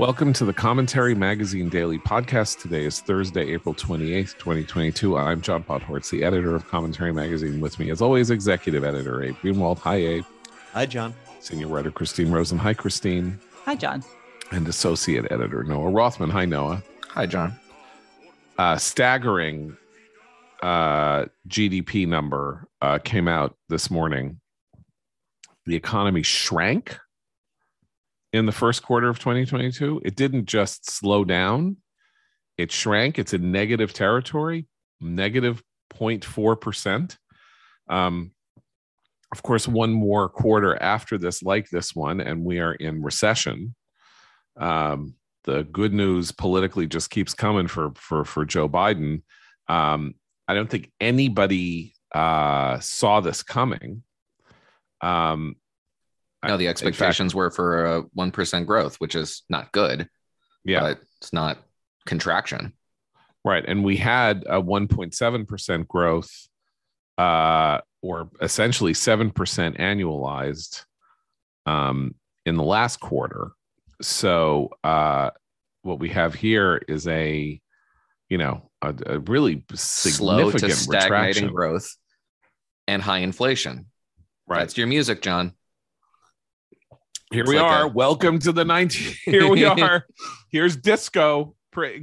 Welcome to the Commentary Magazine Daily Podcast. Today is Thursday, April 28th, 2022. I'm John Podhoretz, the editor of Commentary Magazine. With me, as always, executive editor Abe Greenwald. Hi, Abe. Hi, John. Senior writer Christine Rosen. Hi, Christine. Hi, John. And associate editor Noah Rothman. Hi, Noah. Hi, John. Uh, staggering uh, GDP number uh, came out this morning. The economy shrank in the first quarter of 2022. It didn't just slow down, it shrank. It's in negative territory, negative 0.4%. Um, of course, one more quarter after this, like this one, and we are in recession. Um, the good news politically just keeps coming for for for Joe Biden. Um, I don't think anybody uh, saw this coming. Um, no, the expectations fact, were for a one percent growth, which is not good. Yeah, but it's not contraction. Right, and we had a one point seven percent growth, uh, or essentially seven percent annualized, um, in the last quarter. So, uh, what we have here is a, you know, a, a really significant slow to stagnating retraction. growth and high inflation. Right, that's your music, John. Here it's we like are. A- Welcome to the 19. Here we are. Here's disco.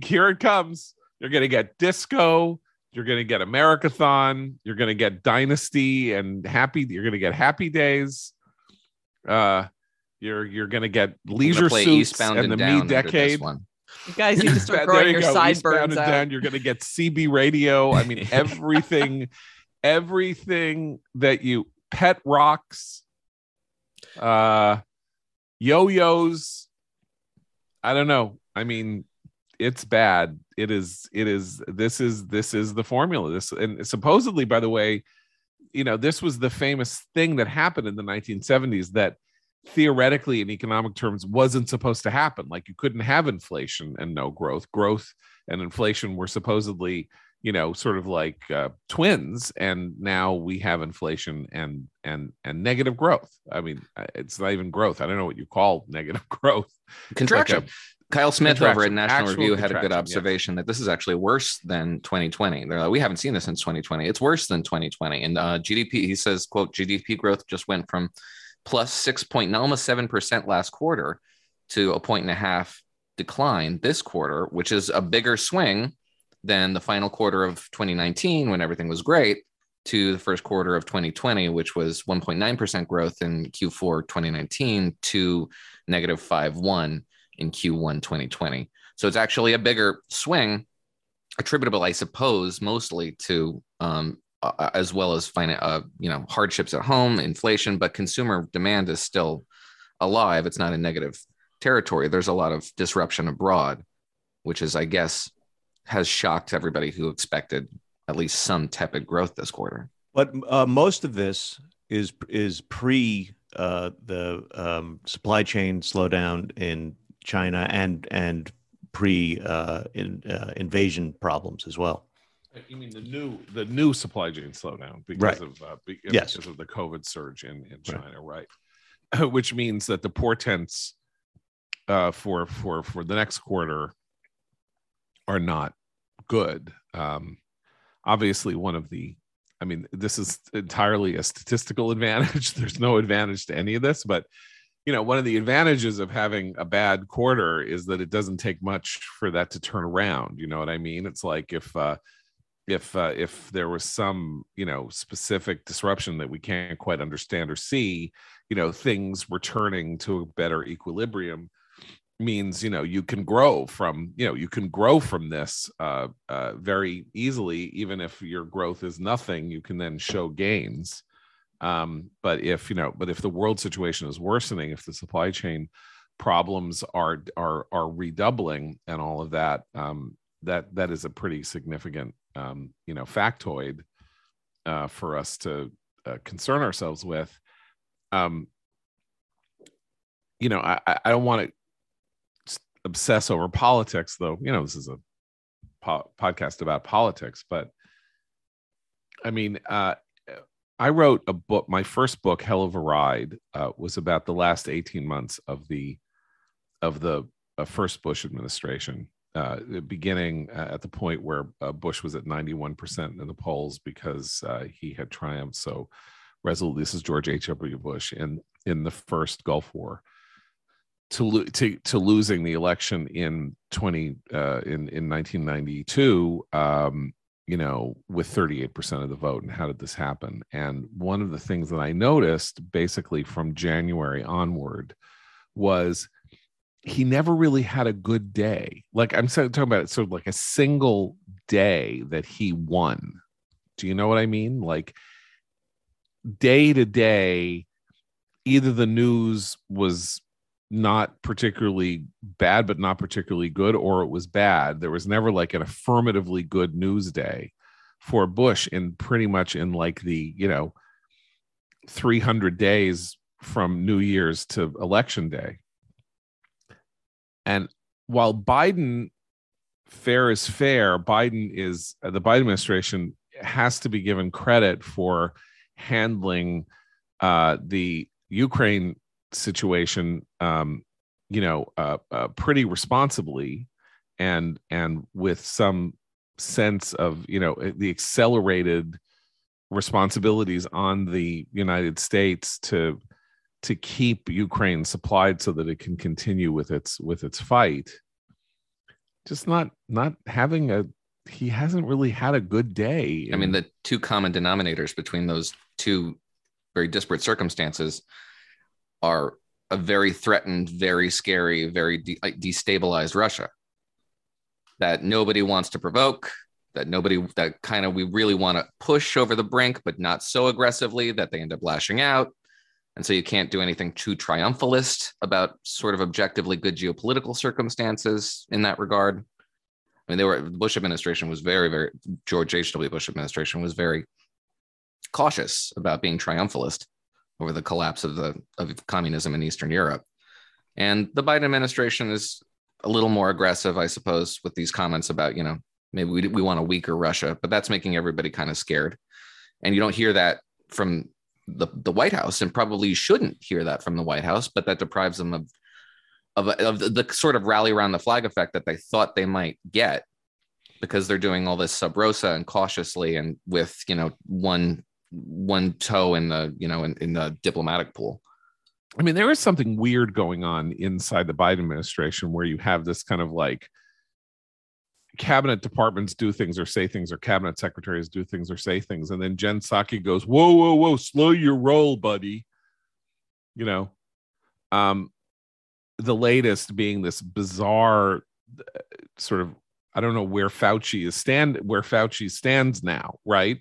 Here it comes. You're going to get disco. You're going to get Americathon. You're going to get Dynasty and Happy. You're going to get Happy Days. Uh, you're you're going to get Leisure Suits Eastbound and, and the Me Decade. You guys need to start growing you your go. sideburns out. Down. You're going to get CB Radio. I mean, everything, everything that you pet rocks. Uh, yo-yos i don't know. I mean it's bad. It is it is this is this is the formula. This and supposedly by the way you know this was the famous thing that happened in the 1970s that theoretically in economic terms wasn't supposed to happen. Like you couldn't have inflation and no growth. Growth and inflation were supposedly you know sort of like uh, twins and now we have inflation and and and negative growth i mean it's not even growth i don't know what you call negative growth contraction like a, Kyle Smith over at National Review had a good observation that this is actually worse than 2020. they're Like, we haven't seen this since 2020. It's worse than 2020. And uh, GDP, he says, quote, GDP growth just went from plus six point, almost seven percent last quarter to a point and a half decline this quarter, which is a bigger swing than the final quarter of 2019 when everything was great to the first quarter of 2020 which was 1.9% growth in q4 2019 to negative 5.1 in q1 2020 so it's actually a bigger swing attributable i suppose mostly to um, uh, as well as finan- uh, you know hardships at home inflation but consumer demand is still alive. It's not in negative territory. There's a lot of disruption abroad which is i guess has shocked everybody who expected at least some tepid growth this quarter. But uh, most of this is is pre uh, the um, supply chain slowdown in China and and pre uh, in, uh, invasion problems as well. You mean the new the new supply chain slowdown because right. of uh, be, yes. because of the COVID surge in in China, right? right. Which means that the portents uh, for for for the next quarter are not good. Um, obviously, one of the, I mean, this is entirely a statistical advantage. There's no advantage to any of this, but you know, one of the advantages of having a bad quarter is that it doesn't take much for that to turn around. You know what I mean? It's like if uh, if uh, if there was some you know specific disruption that we can't quite understand or see, you know, things returning to a better equilibrium means you know you can grow from you know you can grow from this uh, uh, very easily even if your growth is nothing you can then show gains. Um, but if you know but if the world situation is worsening if the supply chain problems are are are redoubling and all of that um, that that is a pretty significant um, you know factoid uh, for us to uh, concern ourselves with. Um, you know i i don't want to obsess over politics, though. You know, this is a po- podcast about politics, but I mean, uh, I wrote a book. My first book, Hell of a Ride, uh, was about the last eighteen months of the of the uh, first Bush administration, uh, beginning at the point where uh, Bush was at 91% in the polls because uh, he had triumphed so resolutely. This is George H.W. Bush in, in the first Gulf War. To, to, to losing the election in 20 uh, in in 1992 um, you know, with 38% of the vote. And how did this happen? And one of the things that I noticed basically from January onward was he never really had a good day. Like I'm talking about it sort of like a single day that he won. Do you know what I mean? Like day to day, either the news was not particularly bad, but not particularly good, or it was bad. There was never like an affirmatively good news day for Bush in pretty much in like the, you know, 300 days from New Year's to election day. And while Biden, fair is fair, Biden is uh, the Biden administration has to be given credit for handling uh, the Ukraine situation, um, you know, uh, uh, pretty responsibly, and and with some sense of you know eh, the accelerated responsibilities on the United States to to keep Ukraine supplied so that it can continue with its with its fight. Just not not having a he hasn't really had a good day. I mean, the two common denominators between those two very disparate circumstances are a very threatened, very scary, very de- destabilized Russia that nobody wants to provoke, that nobody, that kind of we really want to push over the brink, but not so aggressively that they end up lashing out. And so you can't do anything too triumphalist about sort of objectively good geopolitical circumstances in that regard. I mean, they were the Bush administration was very, very George H.W. Bush administration was very cautious about being triumphalist over the collapse of the of communism in Eastern Europe. And the Biden administration is a little more aggressive, I suppose, with these comments about, you know, maybe we, we want a weaker Russia, but that's making everybody kind of scared. And you don't hear that from the, the White House, and probably shouldn't hear that from the White House, but that deprives them of of, of the, the sort of rally around the flag effect that they thought they might get because they're doing all this sub rosa and cautiously and with you know one one toe in the you know in, in the diplomatic pool. I mean there is something weird going on inside the biden administration where you have this kind of like cabinet departments do things or say things or cabinet secretaries do things or say things. And then jen psaki goes whoa whoa whoa slow your roll buddy. You know um the latest being this bizarre uh, sort of i don't know where fauci is stand where fauci stands now right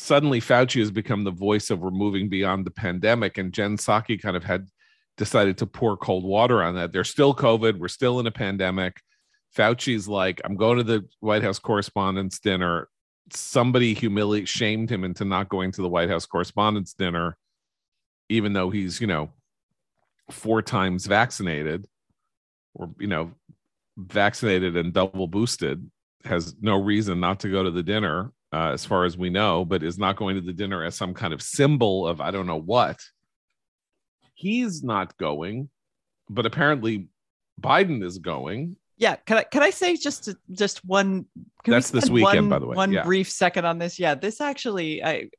suddenly Fauci has become the voice of we're moving beyond the pandemic, and Jen Psaki kind of had decided to pour cold water on that. There's still COVID. We're still in a pandemic. Fauci's like, I'm going to the White House Correspondents' Dinner. Somebody humiliated, shamed him into not going to the White House Correspondents' Dinner, even though he's, you know, four times vaccinated or, you know, vaccinated and double boosted, has no reason not to go to the dinner uh, as far as we know, but is not going to the dinner as some kind of symbol of I don't know what. He's not going, but apparently Biden is going. Yeah, can I can I say just just one? That's this weekend, one, by the way. One yeah. brief second on this. Yeah, this actually, I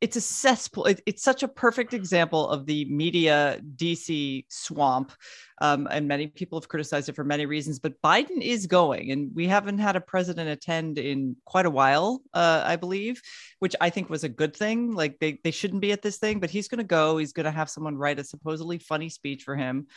it's a cesspool. It, it's such a perfect example of the media DC swamp um, and many people have criticized it for many reasons, but Biden is going, and we haven't had a president attend in quite a while, uh, I believe, which I think was a good thing. Like they, they shouldn't be at this thing, but he's going to go. He's going to have someone write a supposedly funny speech for him.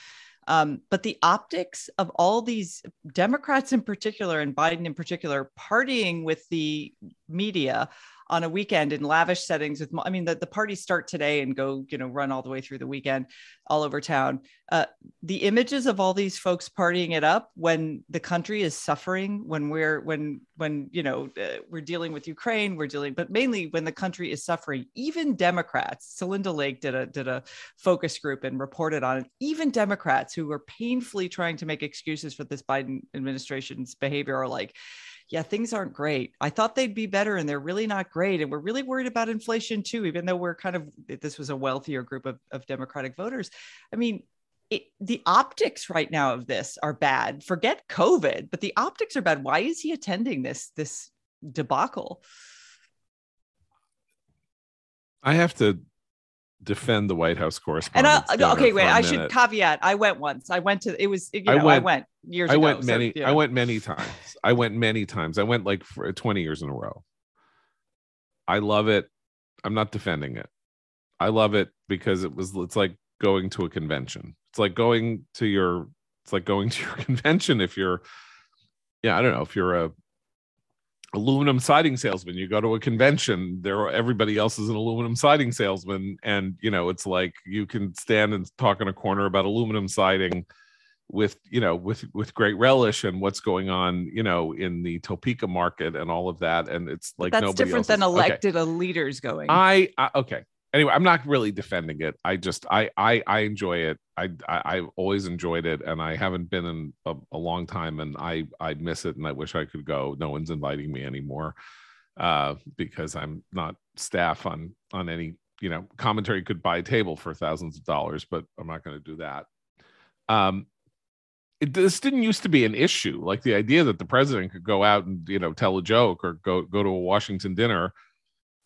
Um, but the optics of all these Democrats in particular and Biden in particular partying with the media on a weekend in lavish settings with i mean the, the parties start today and go you know run all the way through the weekend all over town. Uh, the images of all these folks partying it up when the country is suffering when we're when when you know uh, we're dealing with ukraine we're dealing but mainly when the country is suffering even democrats celinda lake did a did a focus group and reported on it even democrats who were painfully trying to make excuses for this biden administration's behavior are like yeah, things aren't great. I thought they'd be better and they're really not great. And we're really worried about inflation too, even though we're kind of, this was a wealthier group of, of Democratic voters. I mean, it, the optics right now of this are bad. Forget COVID, but the optics are bad. Why is he attending this this debacle? I have to defend the White House correspondent. And I, uh, okay, wait, I should caveat. I went once. I went to it was you know, I, went, I went years I ago, went many so, I went many times. I went many times. I went like for 20 years in a row. I love it. I'm not defending it. I love it because it was it's like going to a convention. It's like going to your it's like going to your convention if you're yeah, I don't know, if you're a aluminum siding salesman. You go to a convention there everybody else is an aluminum siding salesman and you know it's like you can stand and talk in a corner about aluminum siding with you know with with great relish and what's going on you know in the topeka market and all of that and it's like that's different than elected okay. leaders going. I, I okay anyway i'm not really defending it. I just i i i enjoy it. I i have always enjoyed it and i haven't been in a, a, long time and i i miss it and i wish i could go. No one's inviting me anymore uh because i'm not staff on on any you know commentary could buy a table for thousands of dollars but i'm not going to do that. Um it, this didn't used to be an issue like the idea that the president could go out and you know tell a joke or go go to a washington dinner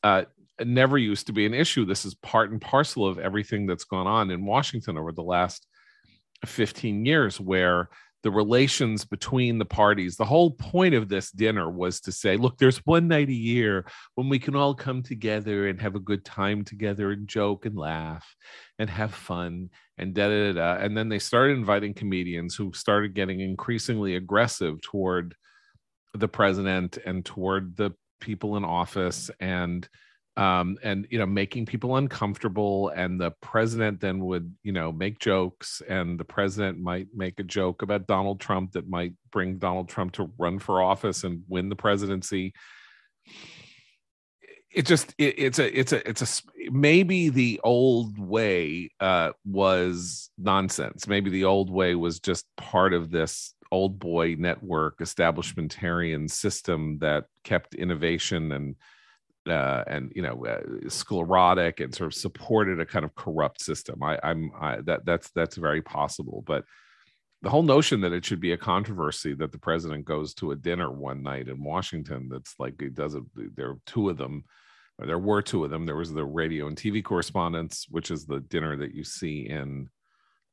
uh, never used to be an issue. This is part and parcel of everything that's gone on in Washington over the last 15 years, where the relations between the parties, the whole point of this dinner was to say, look, there's one night a year when we can all come together and have a good time together and joke and laugh and have fun and da da da. And then they started inviting comedians who started getting increasingly aggressive toward the president and toward the people in office and um, and you know making people uncomfortable and the president then would you know make jokes and the president might make a joke about donald trump that might bring donald trump to run for office and win the presidency. It just it, it's a it's a it's a maybe the old way uh was nonsense. Maybe the old way was just part of this old boy network establishmentarian system that kept innovation and uh, and you know uh, sclerotic and sort of supported a kind of corrupt system. I, I'm I, that that's that's very possible, but the whole notion that it should be a controversy that the president goes to a dinner one night in Washington that's like it. There are two of them. Or there were two of them. There was the radio and TV correspondence, which is the dinner that you see in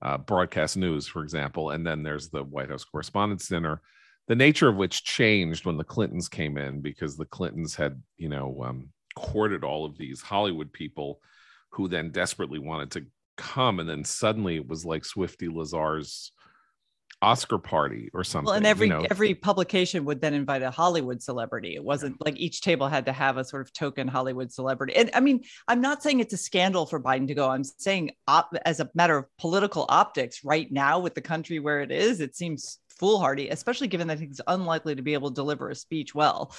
uh, broadcast news, for example, and then there's the White House Correspondents' Dinner the nature of which changed when the Clintons came in because the Clintons had, you know, um, courted all of these Hollywood people who then desperately wanted to come. And then suddenly it was like Swifty Lazar's Oscar party or something. Well, and every you know? every publication would then invite a Hollywood celebrity. It wasn't yeah. like each table had to have a sort of token Hollywood celebrity. And I mean, I'm not saying it's a scandal for Biden to go. I'm saying op- as a matter of political optics, right now with the country where it is, it seems foolhardy, especially given that he's unlikely to be able to deliver a speech well.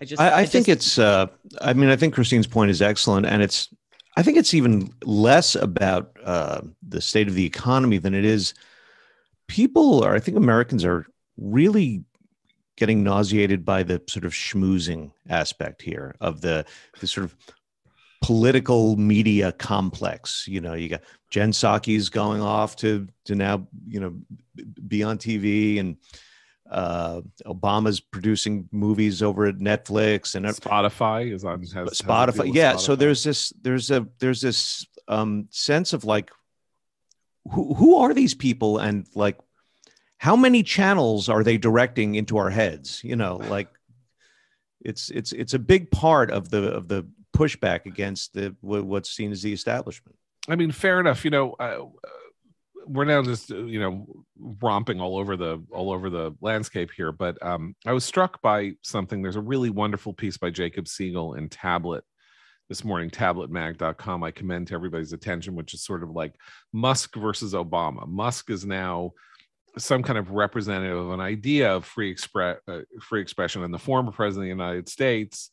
I just, I, I, I think just... it's. Uh, I mean, I think Christine's point is excellent, and it's. I think it's even less about uh, the state of the economy than it is. People are. I think Americans are really getting nauseated by the sort of schmoozing aspect here of the the sort of political media complex. You know, you got Jen Psaki's going off to to now you know be on TV and uh, Obama's producing movies over at Netflix and Spotify is on has, Spotify. Has yeah, Spotify. so there's this there's a there's this um, sense of like who who are these people and like how many channels are they directing into our heads? You know, like it's it's it's a big part of the of the pushback against the what's seen as the establishment. I mean, fair enough. You know, uh, we're now just uh, you know romping all over the all over the landscape here, but um, I was struck by something. There's a really wonderful piece by Jacob Siegel in Tablet this morning, tabletmag.com. I commend to everybody's attention, which is sort of like Musk versus Obama. Musk is now some kind of representative of an idea of free express uh, free expression, and the former president of the United States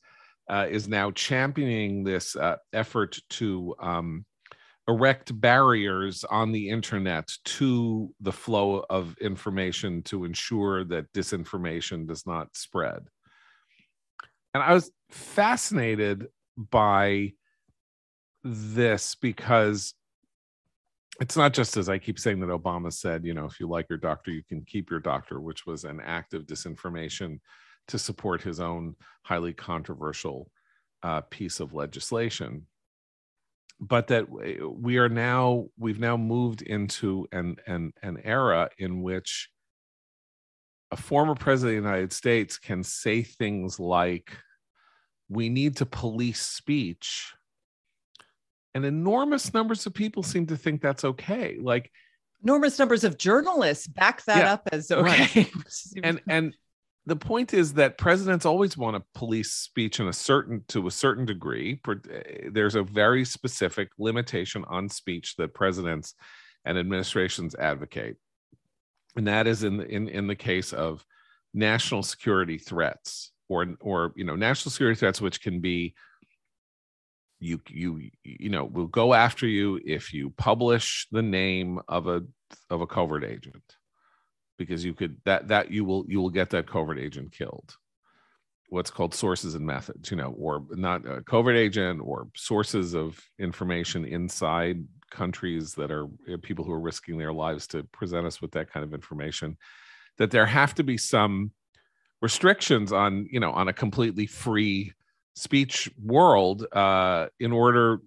uh, is now championing this uh, effort to um, erect barriers on the internet to the flow of information to ensure that disinformation does not spread. And I was fascinated by this because it's not just as I keep saying that Obama said, you know, if you like your doctor, you can keep your doctor, which was an act of disinformation to support his own highly controversial uh, piece of legislation. But that we are now, we've now moved into an, an, an era in which a former president of the United States can say things like, we need to police speech and enormous numbers of people seem to think that's okay like enormous numbers of journalists back that yeah, up as okay right. and and the point is that presidents always want to police speech in a certain to a certain degree eh, there's a very specific limitation on speech that presidents and administrations advocate. And that is in the, in in the case of national security threats or or you know national security threats which can be you you you know will go after you if you publish the name of a of a covert agent because you could that that you will you will get that covert agent killed. What's called sources and methods you know or not a covert agent or sources of information inside countries that are people who are risking their lives to present us with that kind of information that there have to be some restrictions on you know on a completely free speech world uh, in order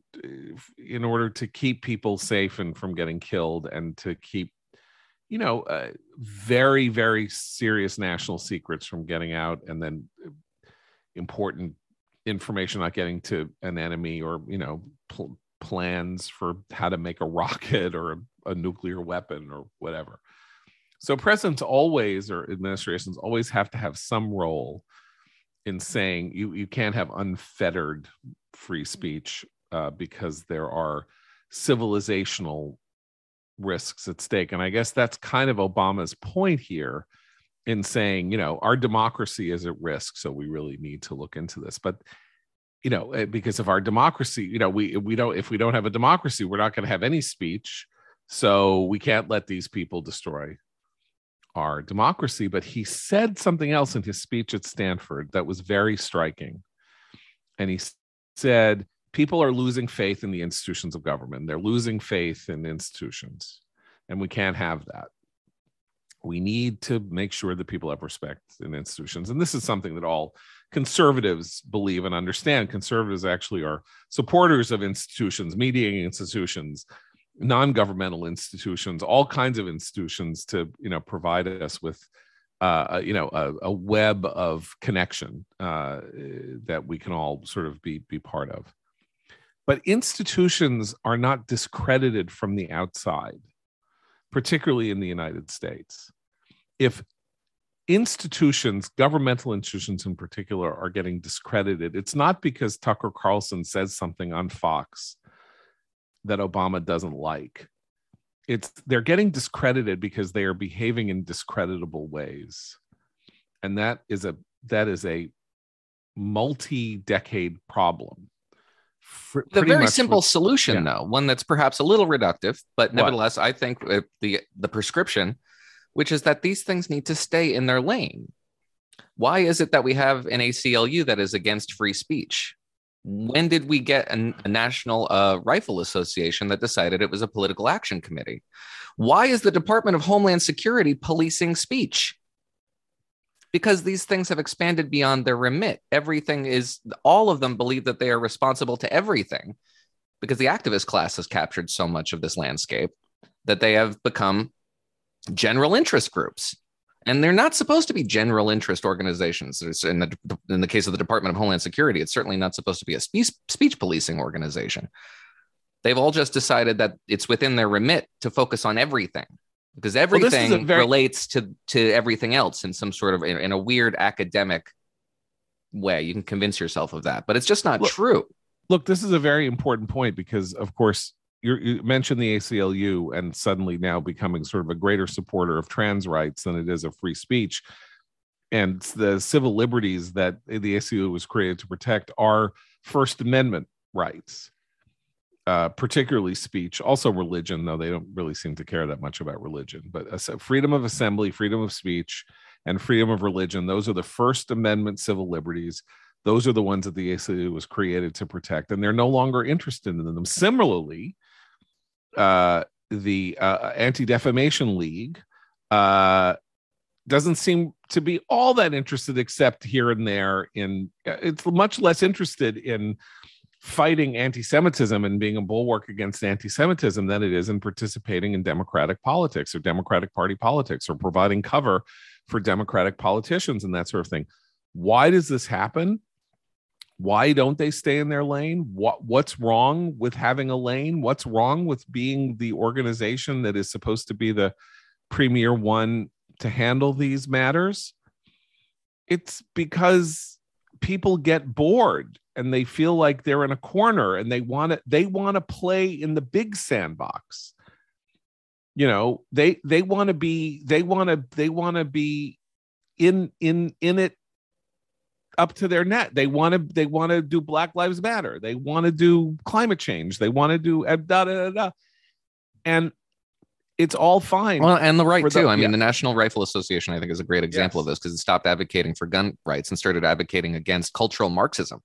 in order to keep people safe and from getting killed and to keep you know uh, very very serious national secrets from getting out and then important information not getting to an enemy or you know pl- plans for how to make a rocket or a, a nuclear weapon or whatever. So presidents always or administrations always have to have some role in saying you you can't have unfettered free speech uh, because there are civilizational risks at stake and i guess that's kind of obama's point here in saying you know our democracy is at risk so we really need to look into this but you know eh, because of our democracy you know we we don't if we don't have a democracy we're not going to have any speech so we can't let these people destroy our democracy. But he said something else in his speech at Stanford that was very striking. And he said, People are losing faith in the institutions of government. They're losing faith in institutions. And we can't have that. We need to make sure that people have respect in institutions. And this is something that all conservatives believe and understand. Conservatives actually are supporters of institutions, mediating institutions, non-governmental institutions all kinds of institutions to you know provide us with uh, you know a, a, web of connection uh, that we can all sort of be be part of but institutions are not discredited from the outside particularly in the united states if institutions governmental institutions in particular are getting discredited it's not because tucker carlson says something on fox that Obama doesn't like. It's they're getting discredited because they are behaving in discreditable ways. And that is a that is a multi-decade problem. For, the very simple with, solution yeah. though, one that's perhaps a little reductive, but nevertheless, what? I think the the prescription, which is that these things need to stay in their lane. Why is it that we have an ACLU that is against free speech? when did we get a, a national uh, rifle association that decided it was a political action committee why is the department of homeland security policing speech because these things have expanded beyond their remit everything is all of them believe that they are responsible to everything because the activist class has captured so much of this landscape that they have become general interest groups and they're not supposed to be general interest organizations. in the in the case of the Department of Homeland Security, it's certainly not supposed to be a speech speech policing organization. They've all just decided that it's within their remit to focus on everything because everything well, very- relates to to everything else in some sort of in, in, a weird academic way. You can convince yourself of that, but it's just not look, true. Look, this is a very important point because, of course, you mentioned the ACLU and suddenly now becoming sort of a greater supporter of trans rights than it is of free speech. And the civil liberties that the ACLU was created to protect are First Amendment rights, uh, particularly speech, also religion, though they don't really seem to care that much about religion. But uh, freedom of assembly, freedom of speech, and freedom of religion, those are the First Amendment civil liberties. Those are the ones that the ACLU was created to protect, and they're no longer interested in them. Similarly, uh, the uh, Anti Defamation League uh, doesn't seem to be all that interested, except here and there. In uh, it's much less interested in fighting anti-Semitism and being a bulwark against anti-Semitism than it is in participating in Democratic politics or Democratic Party politics or providing cover for Democratic politicians and that sort of thing. Why does this happen? Why don't they stay in their lane? What what's wrong with having a lane? What's wrong with being the organization that is supposed to be the premier one to handle these matters? It's because people get bored and they feel like they're in a corner and they want to they want to play in the big sandbox you know they they want to be they want to they want to be in in in it up to their net they want to they want to do black lives matter they want to do climate change they want to do eh, da, da, da, da. and it's all fine. Well, and the right too. The, I mean, yeah. the National Rifle Association, I think, is a great example yes. of this because it stopped advocating for gun rights and started advocating against cultural Marxism,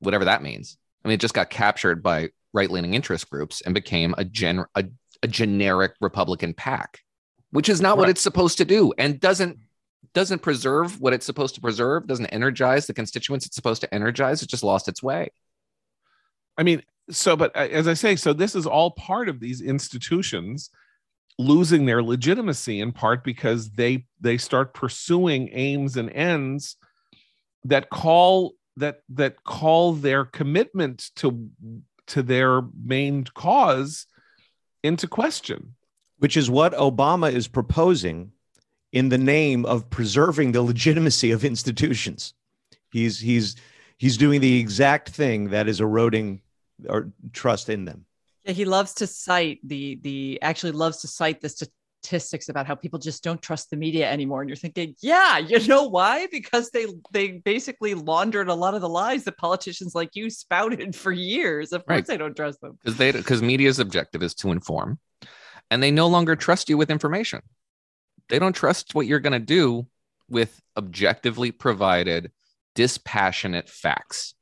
whatever that means. I mean, it just got captured by right-leaning interest groups and became a gen a, a generic Republican PAC, which is not right. what it's supposed to do, and doesn't doesn't preserve what it's supposed to preserve. Doesn't energize the constituents it's supposed to energize. It just lost its way. I mean, so but uh, as i say so this is all part of these institutions losing their legitimacy in part because they they start pursuing aims and ends that call that that call their commitment to to their main cause into question which is what obama is proposing in the name of preserving the legitimacy of institutions he's he's he's doing the exact thing that is eroding or trust in them. Yeah, he loves to cite the the actually loves to cite the statistics about how people just don't trust the media anymore. And you're thinking, yeah, you know why? Because they they basically laundered a lot of the lies that politicians like you spouted for years. Of course, i don't trust them because they because media's objective is to inform, and they no longer trust you with information. They don't trust what you're going to do with objectively provided, dispassionate facts.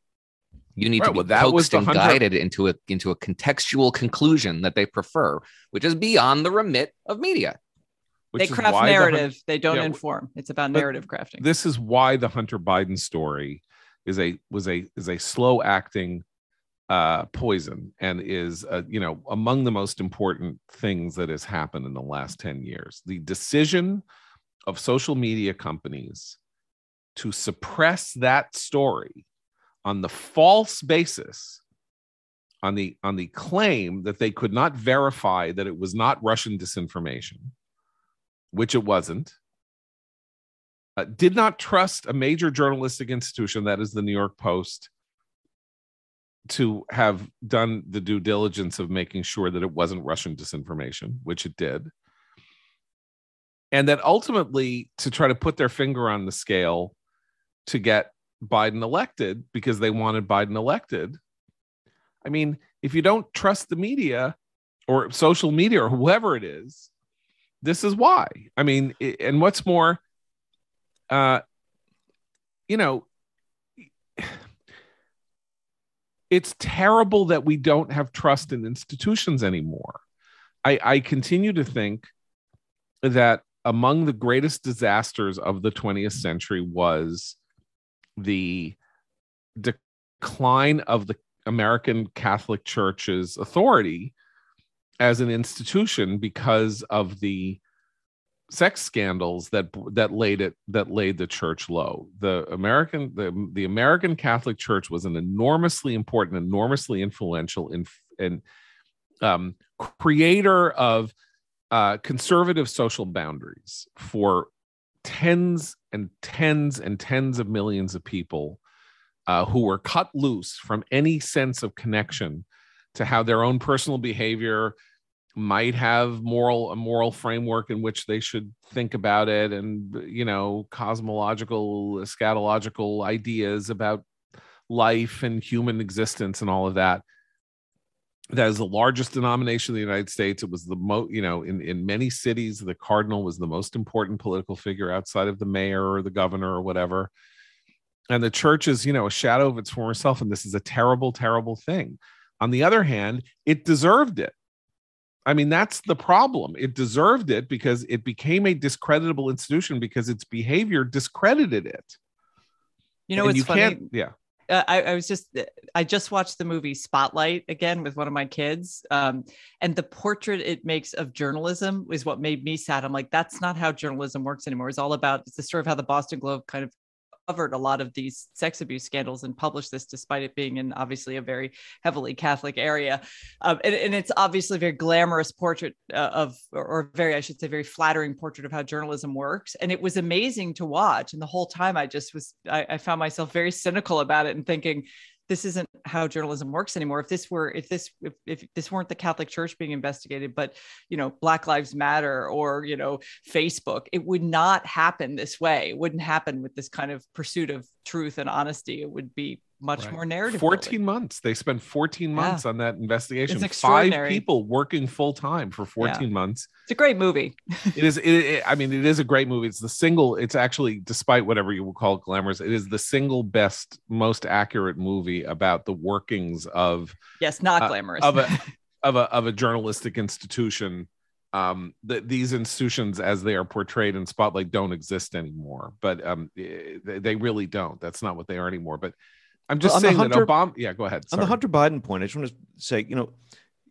You need right, to be well, that coaxed and Hunter- guided into a into a contextual conclusion that they prefer, which is beyond the remit of media. Which they craft narrative. The, they don't yeah, inform. It's about narrative crafting. This is why the Hunter Biden story is a was a is a slow acting uh, poison and is uh, you know among the most important things that has happened in the last 10 years the decision of social media companies to suppress that story on the false basis on the on the claim that they could not verify that it was not Russian disinformation, which it wasn't. Uh, did not trust a major journalistic institution, that is the New York Post, to have done the due diligence of making sure that it wasn't Russian disinformation, which it did. And that ultimately to try to put their finger on the scale to get Biden elected because they wanted Biden elected. I mean, if you don't trust the media or social media or whoever it is, this is why. I mean, and what's more, uh, you know, it's terrible that we don't have trust in institutions anymore. I, I continue to think that among the greatest disasters of the 20th century was the decline of the American Catholic Church's authority as an institution because of the sex scandals that that laid it that laid the church low. The American the, the American Catholic Church was an enormously important, enormously influential in, in um, creator of uh, conservative social boundaries for tens and tens and tens of millions of people uh, who were cut loose from any sense of connection to how their own personal behavior might have moral a moral framework in which they should think about it and you know cosmological eschatological ideas about life and human existence and all of that that is the largest denomination in the United States. It was the most, you know, in, in many cities, the cardinal was the most important political figure outside of the mayor or the governor or whatever. And the church is, you know, a shadow of its former self. And this is a terrible, terrible thing. On the other hand, it deserved it. I mean, that's the problem. It deserved it because it became a discreditable institution because its behavior discredited it. You know, it's you funny. Yeah. Uh, I, I, was just I just watched the movie Spotlight again with one of my kids, um, and the portrait it makes of journalism is what made me sad. I'm like, that's not how journalism works anymore. It's all about it's the story of how the Boston Globe kind of covered a lot of these sex abuse scandals and published this despite it being in obviously a very heavily Catholic area. Um, and, and, it's obviously a very glamorous portrait uh, of, or very, I should say, very flattering portrait of how journalism works. And it was amazing to watch. And the whole time I just was, I, I found myself very cynical about it and thinking, this isn't how journalism works anymore. If this were if this if, if this weren't the catholic church being investigated but you know black lives matter or you know facebook it would not happen this way. It wouldn't happen with this kind of pursuit of truth and honesty. It would be much right. more narrative. 14 building. months. They spent 14 months yeah. on that investigation. Five people working full time for 14 yeah. months. It's a great movie. it is. It, it, I mean, it is a great movie. It's the single. It's actually, despite whatever you will call it, glamorous. It is the single best, most accurate movie about the workings of. Yes, not uh, glamorous. of a of a of a journalistic institution um that these institutions as they are portrayed in spotlight don't exist anymore but um eh, they, they really don't that's not what they are anymore but I'm just saying Hunter, that Obama. Yeah, go ahead. Sorry. On the Hunter Biden point, I just want to say, you know,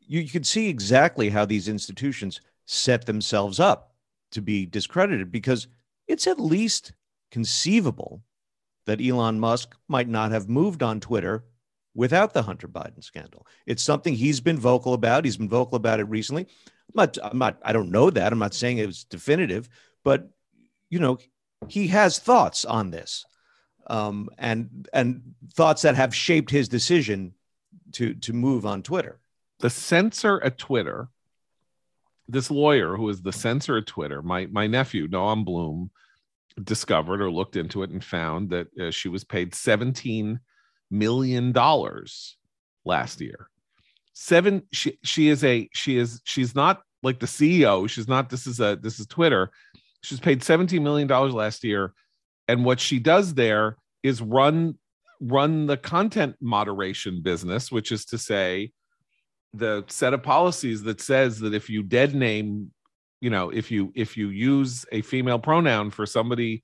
you, you can see exactly how these institutions set themselves up to be discredited because it's at least conceivable that Elon Musk might not have moved on Twitter without the Hunter Biden scandal. It's something he's been vocal about. He's been vocal about it recently. I'm not, I'm not, I don't know that. I'm not saying it was definitive, but you know, he has thoughts on this um, and and thoughts that have shaped his decision to to move on Twitter. The censor at Twitter, this lawyer who is the censor at Twitter, my my nephew Noam Bloom, discovered or looked into it and found that uh, she was paid seventeen million dollars last year. Seven. She she is a she is she's not like the CEO. She's not. This is a this is Twitter. She's paid seventeen million dollars last year and what she does there is run run the content moderation business which is to say the set of policies that says that if you dead name you know if you if you use a female pronoun for somebody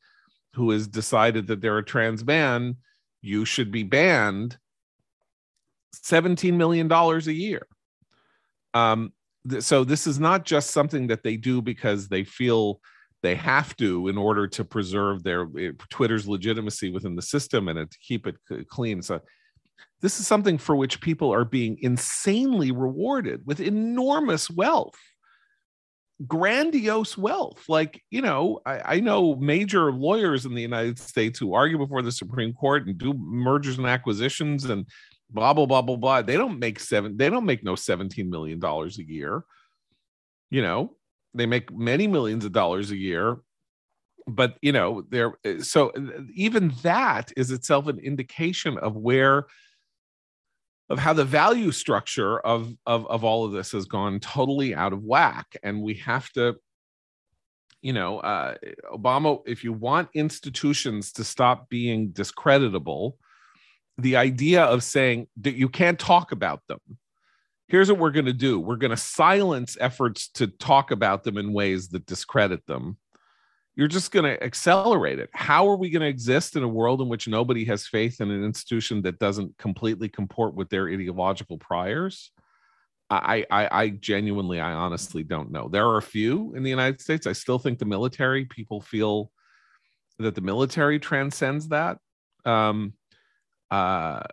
who has decided that they're a trans man you should be banned 17 million dollars a year. Um th- so this is not just something that they do because they feel they have to in order to preserve their eh, twitter's legitimacy within the system and to keep it clean. So this is something for which people are being insanely rewarded with enormous wealth grandiose wealth. Like you know I, I, know major lawyers in the united states who argue before the supreme court and do mergers and acquisitions and blah blah blah blah blah. They don't make seven they don't make no 17 million dollars a year you know they make many millions of dollars a year but you know they're so even that is itself an indication of where of how the value structure of, of of all of this has gone totally out of whack. And we have to you know uh, obama if you want institutions to stop being discreditable the idea of saying that you can't talk about them here's what we're going to do we're going to silence efforts to talk about them in ways that discredit them you're just going to accelerate it how are we going to exist in a world in which nobody has faith in an institution that doesn't completely comport with their ideological priors I, I, I genuinely, I honestly don't know. There are a few in the United States. I still think the military people feel that the military transcends that. Um, uh,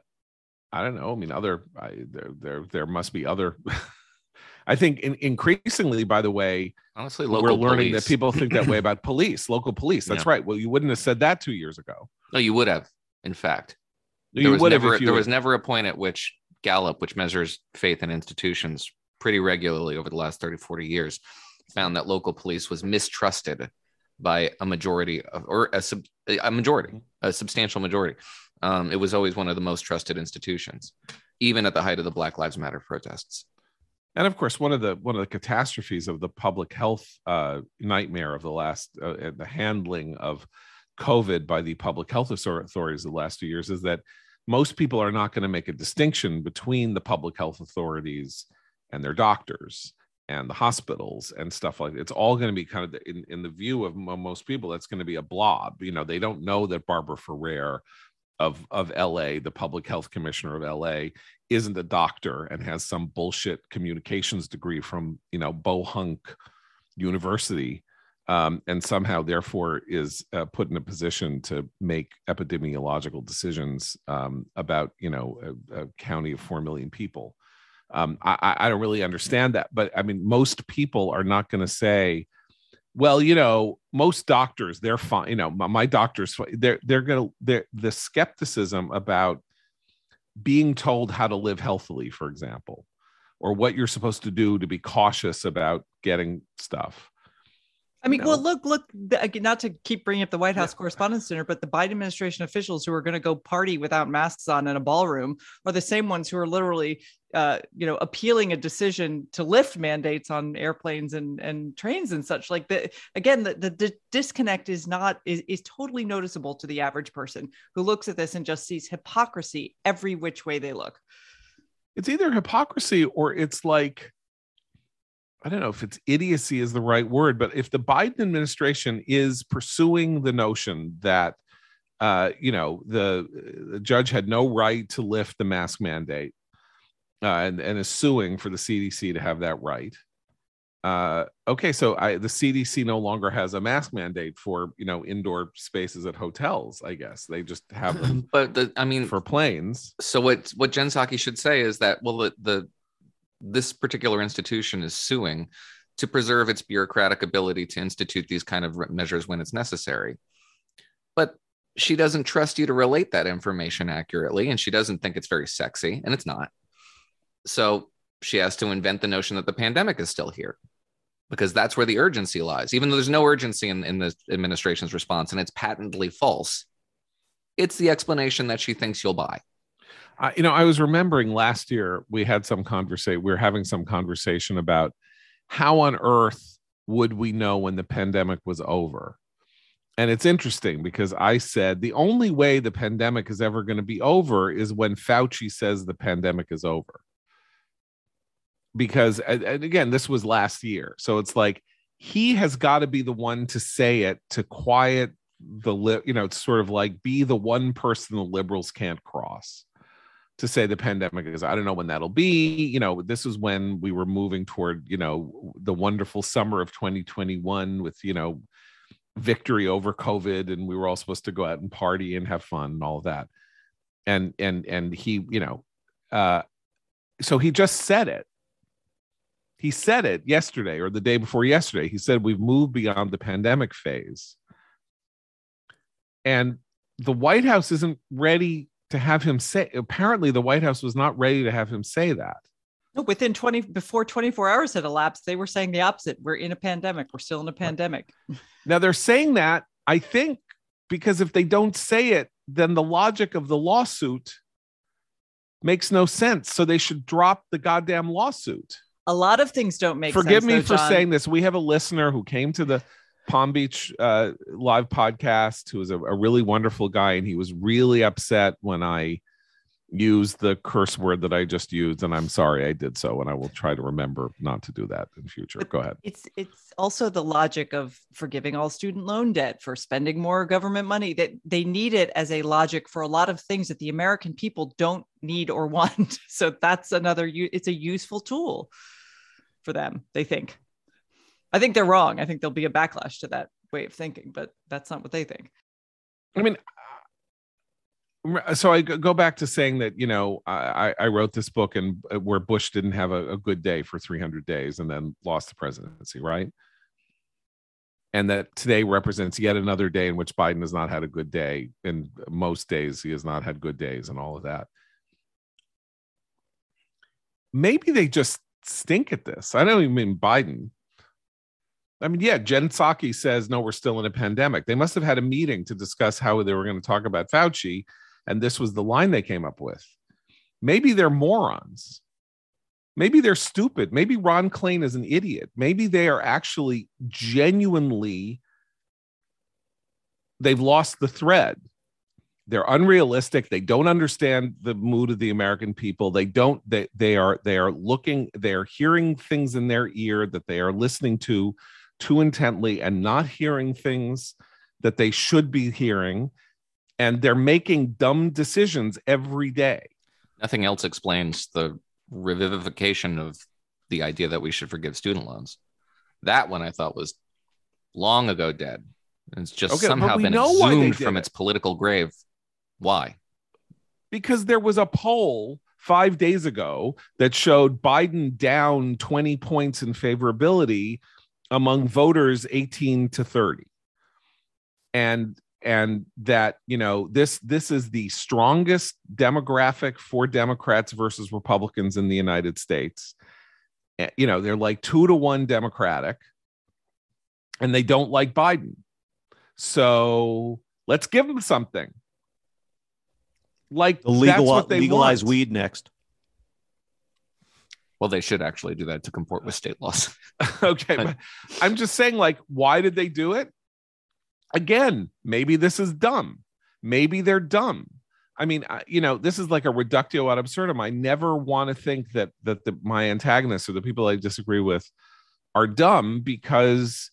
I don't know. I mean, other I, there there there must be other. I think in, increasingly, by the way, honestly, we're learning police. that people think that way about police, local police. That's yeah. right. Well, you wouldn't have said that two years ago. No, you would have. In fact, there you was never there was never a point at which Gallup, which measures faith in institutions pretty regularly over the last 30, 40 years, found that local police was mistrusted by a majority of, or a, a majority, a substantial majority um, it was always one of the most trusted institutions, even at the height of the Black Lives Matter protests. And of course, one of the one of the catastrophes of the public health uh, nightmare of the last uh, the handling of COVID by the public health authorities the last two years is that most people are not going to make a distinction between the public health authorities and their doctors and the hospitals and stuff like that. It's all going to be kind of in, in the view of most people, that's going to be a blob. You know, they don't know that Barbara Ferrer of, of LA, the public health commissioner of LA, isn't a doctor and has some bullshit communications degree from, you know, Bohunk University. Um, and somehow, therefore, is uh, put in a position to make epidemiological decisions um, about, you know, a, a county of four million people um, I, I don't really understand that, but I mean, most people are not going to say, well, you know, most doctors, they're fine. You know, my, my doctors, they're they're gonna they're the skepticism about being told how to live healthily, for example, or what you're supposed to do to be cautious about getting stuff. I mean, well, look, look, not to keep bringing up the White House yeah. Correspondents' Dinner, but the Biden administration officials who are going to go party without masks on in a ballroom are the same ones who are literally, uh, you know, appealing a decision to lift mandates on airplanes and and trains and such. Like the again, the, the, the disconnect is not is, is totally noticeable to the average person who looks at this and just sees hypocrisy every which way they look. It's either hypocrisy or it's like I don't know if it's idiocy is the right word, but if the Biden administration is pursuing the notion that uh, you know the, the, judge had no right to lift the mask mandate uh, and, and is suing for the CDC to have that right. Uh, okay, so I, the CDC no longer has a mask mandate for you know indoor spaces at hotels. I guess they just have them. but the, I mean, for planes. So what what Jen Psaki should say is that well the, the this particular institution is suing to preserve its bureaucratic ability to institute these kind of measures when it's necessary. But she doesn't trust you to relate that information accurately, and she doesn't think it's very sexy, and it's not. So she has to invent the notion that the pandemic is still here because that's where the urgency lies. Even though there's no urgency in, in the administration's response and it's patently false, it's the explanation that she thinks you'll buy. I, you know, I was remembering last year we had some conversation. We were having some conversation about how on earth would we know when the pandemic was over? And it's interesting because I said the only way the pandemic is ever going to be over is when Fauci says the pandemic is over. Because, and again, this was last year. So it's like he has got to be the one to say it to quiet the, you know, it's sort of like be the one person the liberals can't cross to say the pandemic is i don't know when that'll be you know this is when we were moving toward you know the wonderful summer of 2021 with you know victory over covid and we were all supposed to go out and party and have fun and all of that. And and and he you know uh so he just said it. He said it yesterday or the day before yesterday. He said we've moved beyond the pandemic phase. And the white house isn't ready to have him say apparently the white house was not ready to have him say that. No within 20 before 24 hours had elapsed they were saying the opposite. We're in a pandemic. We're still in a pandemic. Now they're saying that i think because if they don't say it then the logic of the lawsuit makes no sense. So they should drop the goddamn lawsuit. A lot of things don't make sense. forgive sense, me though, for saying this. We have a listener who came to the Palm Beach uh, live podcast, who was a, a, really wonderful guy, and he was really upset when I used the curse word that I just used, and I'm sorry I did so, and I will try to remember not to do that in future. But Go ahead. It's it's also the logic of forgiving all student loan debt for spending more government money that they need it as a logic for a lot of things that the American people don't need or want. So that's another. It's a useful tool for them. They think. I think they're wrong. I think there'll be a backlash to that way of thinking, but that's not what they think. I mean, uh, so I go back to saying that you know I, I wrote this book and uh, where Bush didn't have a, a good day for 300 days and then lost the presidency, right? And that today represents yet another day in which Biden has not had a good day. And most days he has not had good days and all of that. Maybe they just stink at this. I don't even mean Biden. I mean, yeah, Jen Psaki says, no, we're still in a pandemic. They must have had a meeting to discuss how they were going to talk about Fauci. And this was the line they came up with. Maybe they're morons. Maybe they're stupid. Maybe Ron Klain is an idiot. Maybe they are actually genuinely, they've lost the thread. they're unrealistic they don't understand the mood of the american people they don't they, they are they are looking they are hearing things in their ear that they are listening to too intently and not hearing things that they should be hearing. And they're making dumb decisions every day. Nothing else explains the revivification of the idea that we should forgive student loans. That one i thought was long ago dead. It's just okay, somehow been exhumed from it. its political grave. Why? Because there was a poll five days ago that showed Biden down 20 points in favorability among voters 18 to 30. And and that you know this this is the strongest demographic for democrats versus republicans in the united states eh, you know they're like two to one democratic and they don't like biden so let's give them something like the legal legalize want. weed next. Well, they should actually do that to comport with state laws. okay, but I'm just saying, like, why did they do it? Again, maybe this is dumb. Maybe they're dumb. I mean, you know, this is like a reductio ad absurdum. I never want to think that that the, my antagonists or the people I disagree with are dumb because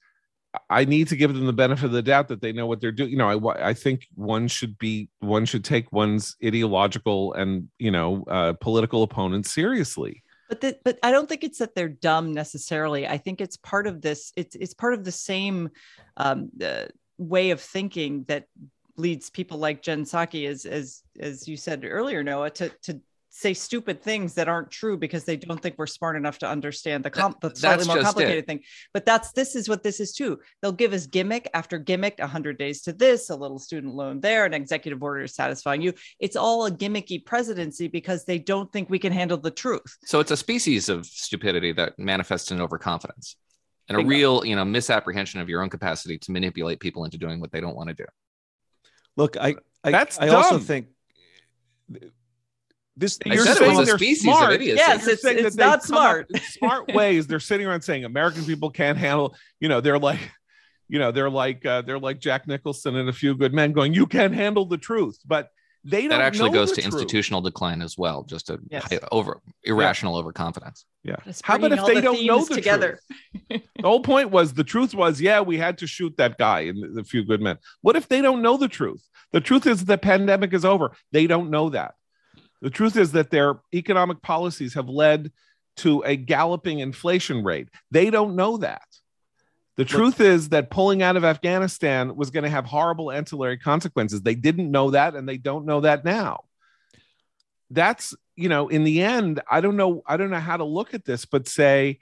I need to give them the benefit of the doubt that they know what they're doing. You know, I I think one should be one should take one's ideological and you know uh, political opponents seriously. But the, but I don't think it's that they're dumb necessarily. I think it's part of this. It's it's part of the same um, uh, way of thinking that leads people like Jen Psaki, as as as you said earlier, Noah, to to say stupid things that aren't true because they don't think we're smart enough to understand the, com- the slightly more complicated it. thing. But that's this is what this is too. They'll give us gimmick after gimmick, 100 days to this, a little student loan there, an executive order satisfying you. It's all a gimmicky presidency because they don't think we can handle the truth. So it's a species of stupidity that manifests in overconfidence and a real, you know, misapprehension of your own capacity to manipulate people into doing what they don't want to do. Look, I I, That's I also think this you're saying they're smart. Yes, it's, it's not smart. smart ways. They're sitting around saying American people can't handle. You know, they're like, you know, they're like uh, they're like Jack Nicholson and a few good men going, "You can't handle the truth," but they don't. That actually goes to truth. institutional decline as well, just a yes. over irrational yeah. overconfidence. Yeah. How about if they the don't know the together? truth? the whole point was the truth was, yeah, we had to shoot that guy and the few good men. What if they don't know the truth? The truth is the pandemic is over. They don't know that. The truth is that their economic policies have led to a galloping inflation rate. They don't know that. The truth is that pulling out of Afghanistan was going to have horrible ancillary consequences. They didn't know that, and they don't know that now. That's, you know, in the end, I don't know, I don't know how to look at this, but say,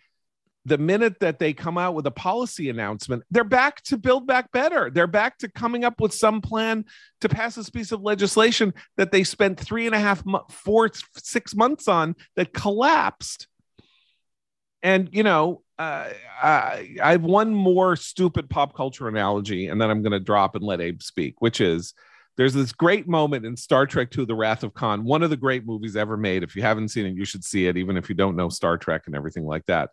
the minute that they come out with a policy announcement, they're back to build back better. They're back to coming up with some plan to pass this piece of legislation that they spent three and a half, four, six months on that collapsed. And, you know, uh, I, I have one more stupid pop culture analogy, and then I'm going to drop and let Abe speak, which is there's this great moment in Star Trek II The Wrath of Khan, one of the great movies ever made. If you haven't seen it, you should see it, even if you don't know Star Trek and everything like that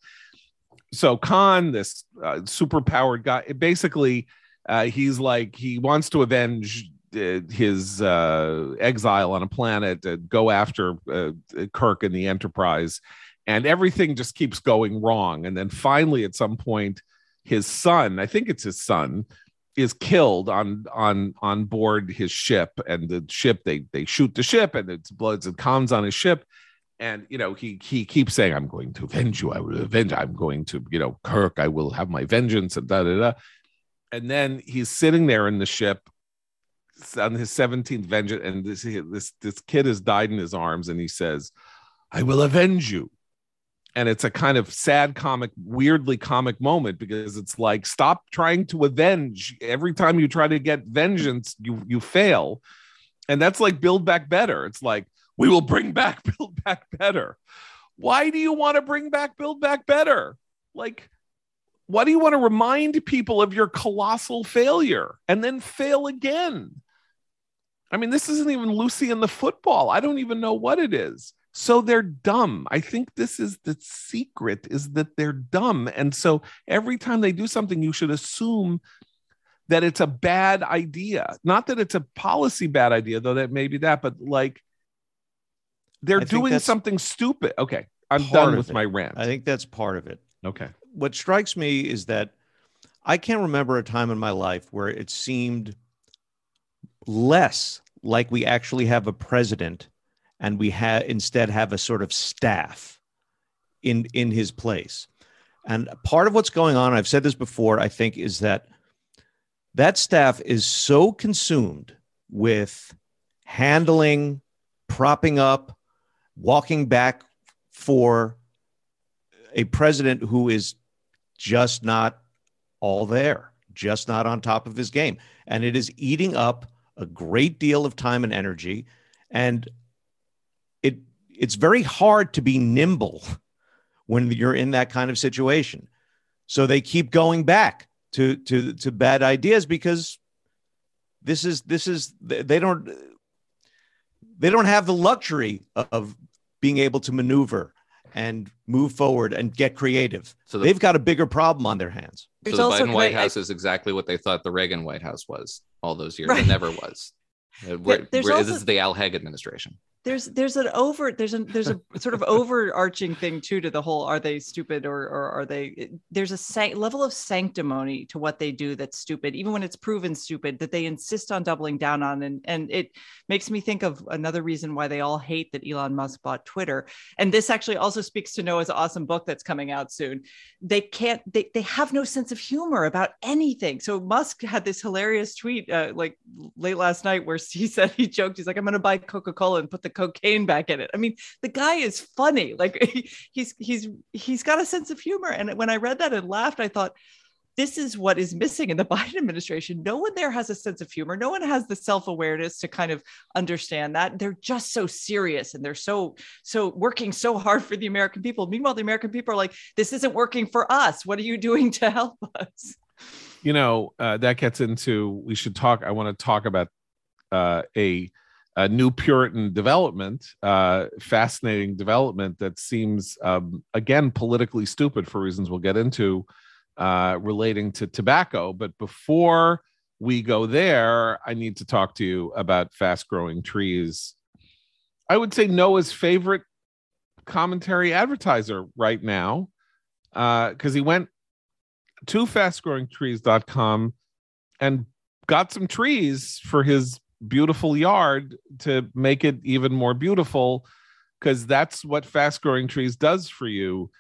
so Khan, this uh, super powered guy, basically, uh, he's like he wants to avenge uh, his uh, exile on a planet, go after uh, Kirk and the Enterprise, and everything just keeps going wrong. And then finally, at some point, his son, I think it's his son, is killed on on on board his ship, and the ship they they shoot the ship, and it's bloods and Khan's on his ship, and you know he he keeps saying i'm going to avenge you. I will avenge i'm going to you know kirk i will have my vengeance and da da da. And then he's sitting there in the ship on his 17th vengeance and this this this kid has died in his arms and he says i will avenge you. And it's a kind of sad comic weirdly comic moment because it's like stop trying to avenge. Every time you try to get vengeance you you fail. And that's like build back better. It's like we will bring back Build Back Better. Why do you want to bring back Build Back Better? Like, why do you want to remind people of your colossal failure and then fail again? I mean, this isn't even Lucy in the football. I don't even know what it is. So they're dumb. I think this is the secret is that they're dumb. And so every time they do something, you should assume that it's a bad idea. Not that it's a policy bad idea, though that may be that, but like they're doing something stupid. Okay. I'm done with my rant. I think that's part of it. Okay. What strikes me is that I can't remember a time in my life where it seemed less like we actually have a president and we have instead have a sort of staff in in his place. And part of what's going on, I've said this before, I think, is that that staff is so consumed with handling, propping up, walking back for a president who is just not all there, just not on top of his game. And it is eating up a great deal of time and energy. And it it's very hard to be nimble when you're in that kind of situation. So they keep going back to to to bad ideas because this is this is they don't they don't have the luxury of being able to maneuver and move forward and get creative. So the, they've got a bigger problem on their hands. So the Biden White House I, is exactly what they thought the Reagan White House was all those years. Right. It never was. Where, where, also, this is the Al Haig administration there's there's an over there's a there's a sort of overarching thing too to the whole are they stupid or or are they there's a san- level of sanctimony to what they do that's stupid even when it's proven stupid that they insist on doubling down on. And and it makes me think of another reason why they all hate that Elon Musk bought Twitter. And this actually also speaks to Noah's awesome book that's coming out soon. They can't they, they have no sense of humor about anything. So Musk had this hilarious tweet uh, like late last night where he said he joked he's like I'm going to buy Coca-Cola and put the cocaine back in it. I mean, the guy is funny. Like he's he's he's got a sense of humor. And when I read that and laughed, I thought, this is what is missing in the Biden administration. No one there has a sense of humor. No one has the self-awareness to kind of understand that. They're just so serious and they're so so working so hard for the American people. Meanwhile, the American people are like, this isn't working for us. What are you doing to help us? You know, uh, that gets into we should talk. I want to talk about uh, a a new Puritan development, uh, fascinating development that seems, um, again, politically stupid for reasons we'll get into uh, relating to tobacco. But before we go there, I need to talk to you about fast growing trees. I would say Noah's favorite commentary advertiser right now, because uh, he went to fastgrowingtrees.com and got some trees for his beautiful yard to make it even more beautiful because that's what fast growing trees does for you.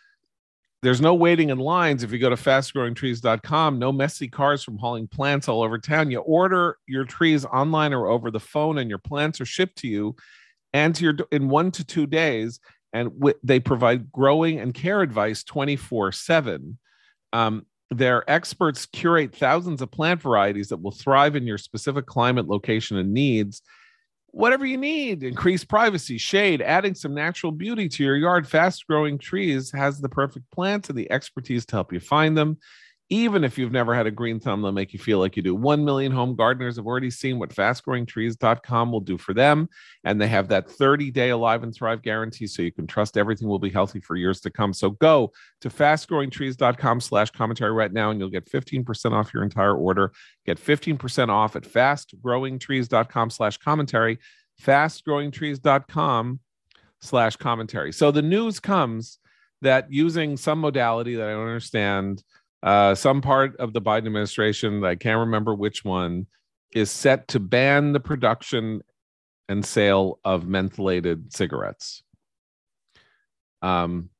There's no waiting in lines. If you go to fastgrowingtrees.com no messy cars from hauling plants all over town. You order your trees online or over the phone and your plants are shipped to you and to your in one to two days and w- they provide growing and care advice 24 7 um, their experts curate thousands of plant varieties that will thrive in your specific climate, location, and needs. Whatever you need, increase privacy, shade, adding some natural beauty to your yard. Fast growing trees has the perfect plants and the expertise to help you find them even if you've never had a green thumb, they'll make you feel like you do. 1 million home gardeners have already seen what fastgrowingtrees.com will do for them. And they have that 30 day alive and thrive guarantee. So you can trust everything will be healthy for years to come. So go to fastgrowingtrees.com slash commentary right now and you'll get 15% off your entire order. Get 15% off at fastgrowingtrees.com slash commentary. Fastgrowingtrees.com slash commentary. So the news comes that using some modality that I don't understand uh, some part of the Biden administration, I can't remember which one, is set to ban the production and sale of mentholated cigarettes. Um,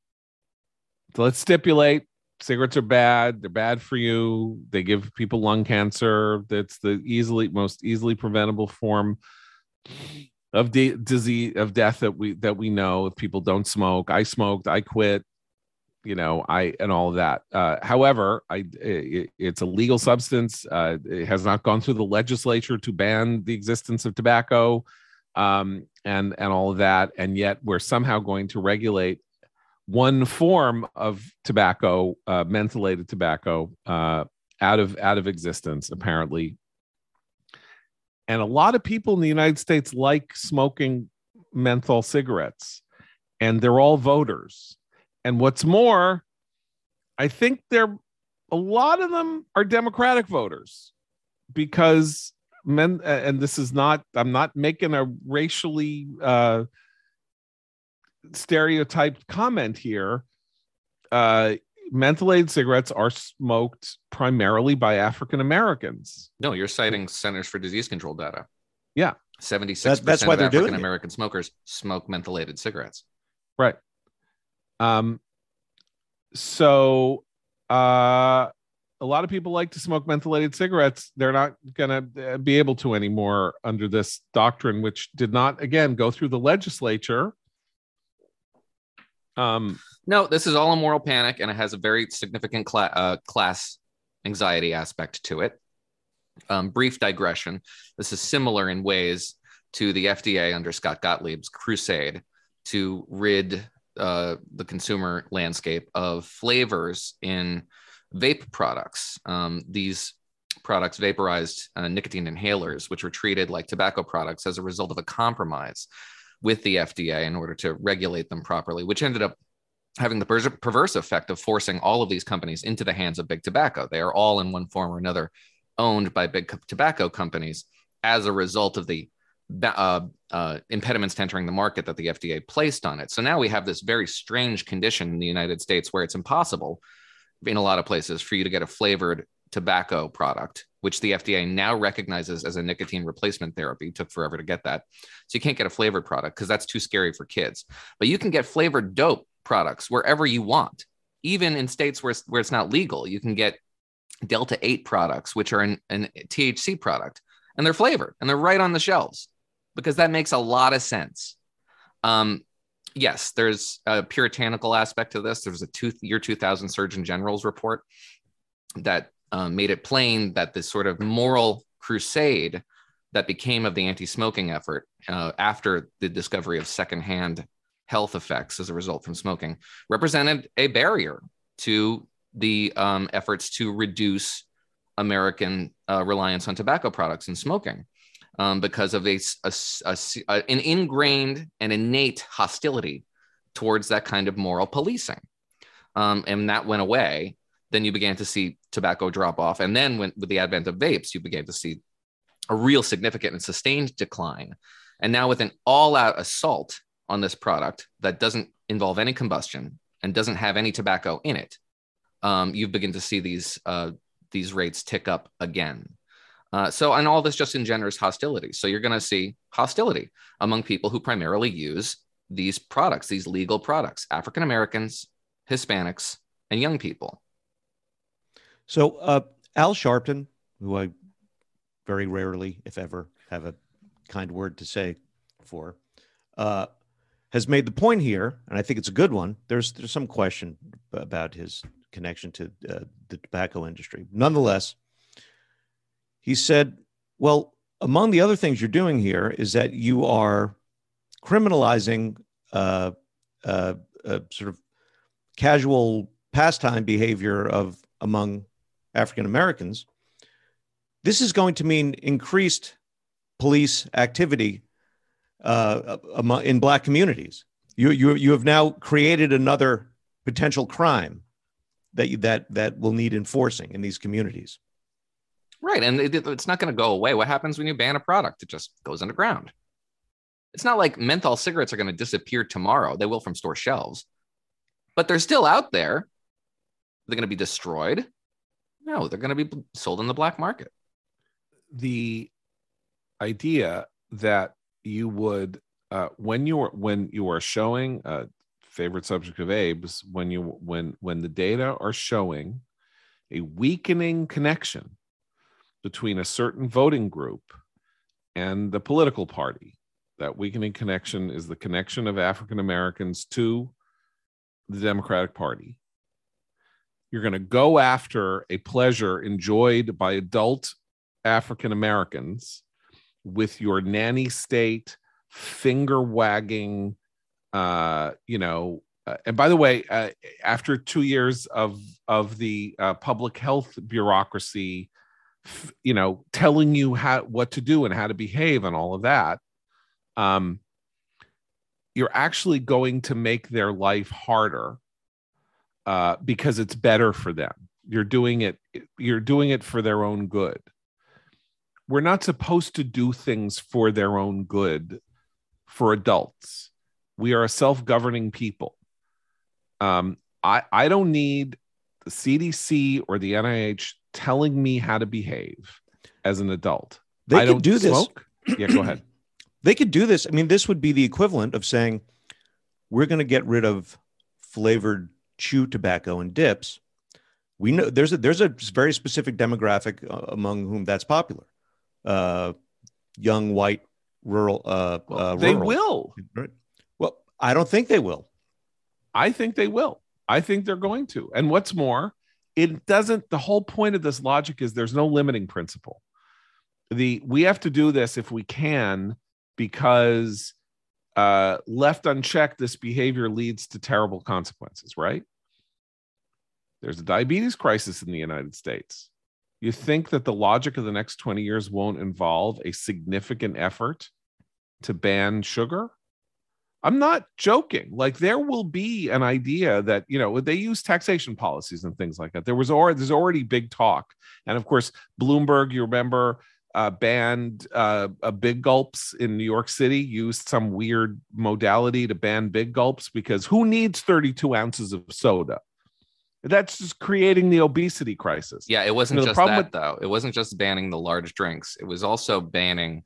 so let's stipulate cigarettes are bad. They're bad for you. They give people lung cancer. That's the easily most easily preventable form of de- disease of death that we that we know if people don't smoke. I smoked. I quit you know i and all of that. Uh, however i it, it's a legal substance. Uh, it has not gone through the legislature to ban the existence of tobacco um, and and all of that. And yet we're somehow going to regulate one form of tobacco uh, mentholated tobacco uh, out of out of existence apparently. And a lot of people in the united states like smoking menthol cigarettes and they're all voters and what's more, I think they're a lot of them are Democratic voters because men and this is not i'm not making a racially uh stereotyped comment here. Uh mentholated cigarettes are smoked primarily by african americans. No you're citing centers for disease control data. Yeah. 76 that, that's why they're african american smokers smoke mentholated cigarettes. Right um so uh a lot of people like to smoke mentholated cigarettes. They're not going to uh, be able to anymore under this doctrine, which did not, again, go through the legislature. Um, no, this is all a moral panic, and it has a very significant cl- uh, class anxiety aspect to it. Um, brief digression. This is similar in ways to the FDA under Scott Gottlieb's crusade to rid uh, the consumer landscape of flavors in vape products. Um, these products vaporized uh, nicotine inhalers, which were treated like tobacco products as a result of a compromise with the FDA in order to regulate them properly, which ended up having the perverse effect of forcing all of these companies into the hands of big tobacco. They are all in one form or another owned by big tobacco companies as a result of the uh, uh, impediments to entering the market that the FDA placed on it. So now we have this very strange condition in the United States where it's impossible in a lot of places for you to get a flavored tobacco product, which the FDA now recognizes as a nicotine replacement therapy. It took forever to get that. So you can't get a flavored product because that's too scary for kids. But you can get flavored dope products wherever you want, even in states where it's, where it's not legal. You can get Delta 8 products, which are an, an THC product, and they're flavored and they're right on the shelves because that makes a lot of sense. Um, yes, there's a puritanical aspect to this. There's a two, year 2000 Surgeon General's report that um, made it plain that this sort of moral crusade that became of the anti-smoking effort uh, after the discovery of secondhand health effects as a result from smoking represented a barrier to the um, efforts to reduce American uh, reliance on tobacco products and smoking um, because of a, a, a, an ingrained and innate hostility towards that kind of moral policing. Um, and that went away. Then you began to see tobacco drop off. And then when, with the advent of vapes, you began to see a real significant and sustained decline. And now with an all out assault on this product that doesn't involve any combustion and doesn't have any tobacco in it, um, you begin to see these, uh, these rates tick up again. Uh, so, and all this just engenders hostility. So, you're going to see hostility among people who primarily use these products, these legal products, African Americans, Hispanics, and young people. So, uh, Al Sharpton, who I very rarely, if ever, have a kind word to say for, uh, has made the point here, and I think it's a good one. There's there's some question about his connection to uh, the tobacco industry. Nonetheless, he said, Well, among the other things you're doing here is that you are criminalizing uh, uh, uh, sort of casual pastime behavior of among African Americans. This is going to mean increased police activity uh, in Black communities. You, you, you have now created another potential crime that, you, that, that will need enforcing in these communities. Right. And it, it's not going to go away. What happens when you ban a product? It just goes underground. It's not like menthol cigarettes are going to disappear tomorrow. They will from store shelves, but they're still out there. They're going to be destroyed. No, they're going to be sold in the black market. The idea that you would, uh, when you are when you are showing a favorite subject of Abe's, when you when when the data are showing a weakening connection between a certain voting group and the political party. That weakening connection is the connection of African Americans to the Democratic Party. You're going to go after a pleasure enjoyed by adult African Americans with your nanny state finger wagging, uh, you know. Uh, and by the way, uh, after two years of of the uh, public health bureaucracy you know telling you how what to do and how to behave and all of that um you're actually going to make their life harder uh because it's better for them you're doing it you're doing it for their own good we're not supposed to do things for their own good for adults. We are a self-governing people. Um, I I don't need the CDC or the NIH telling me how to behave as an adult. They I could do smoke. this. Yeah, go ahead. they could do this. I mean, this would be the equivalent of saying we're going to get rid of flavored chew tobacco and dips. We know there's a there's a very specific demographic uh, among whom that's popular. Uh, young white rural. Uh, uh, they rural. will. Right. Well, I don't think they will. I think they will. I think they're going to. And what's more, it doesn't. The whole point of this logic is there's no limiting principle. The we have to do this if we can because uh, left unchecked, this behavior leads to terrible consequences. Right? There's a diabetes crisis in the United States. You think that the logic of the next 20 years won't involve a significant effort to ban sugar? I'm not joking. Like there will be an idea that you know they use taxation policies and things like that. There was already there's already big talk, and of course Bloomberg, you remember, uh, banned uh, big gulps in New York City. Used some weird modality to ban big gulps because who needs 32 ounces of soda? That's just creating the obesity crisis. Yeah, it wasn't you know, just that with- though. It wasn't just banning the large drinks. It was also banning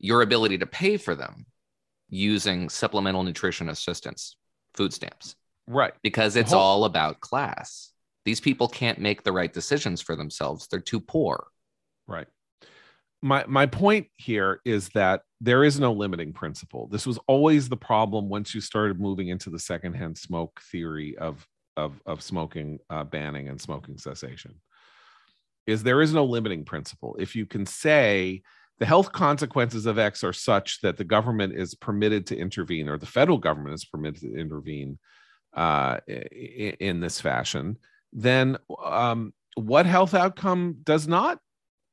your ability to pay for them using supplemental nutrition assistance, food stamps. Right. Because it's whole- all about class. These people can't make the right decisions for themselves. They're too poor. Right. My my point here is that there is no limiting principle. This was always the problem once you started moving into the secondhand smoke theory of of of smoking uh, banning and smoking cessation. Is there is no limiting principle. If you can say the health consequences of X are such that the government is permitted to intervene, or the federal government is permitted to intervene uh, in, in, this fashion, then um, what health outcome does not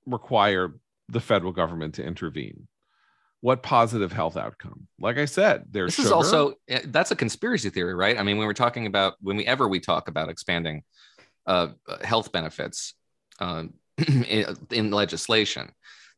require the federal government to intervene? What positive health outcome? Like I said, there's this sugar. is also eh, that's a conspiracy theory, right? I mean, when we're talking about when we ever we talk about expanding uh, health benefits uh, in, in legislation,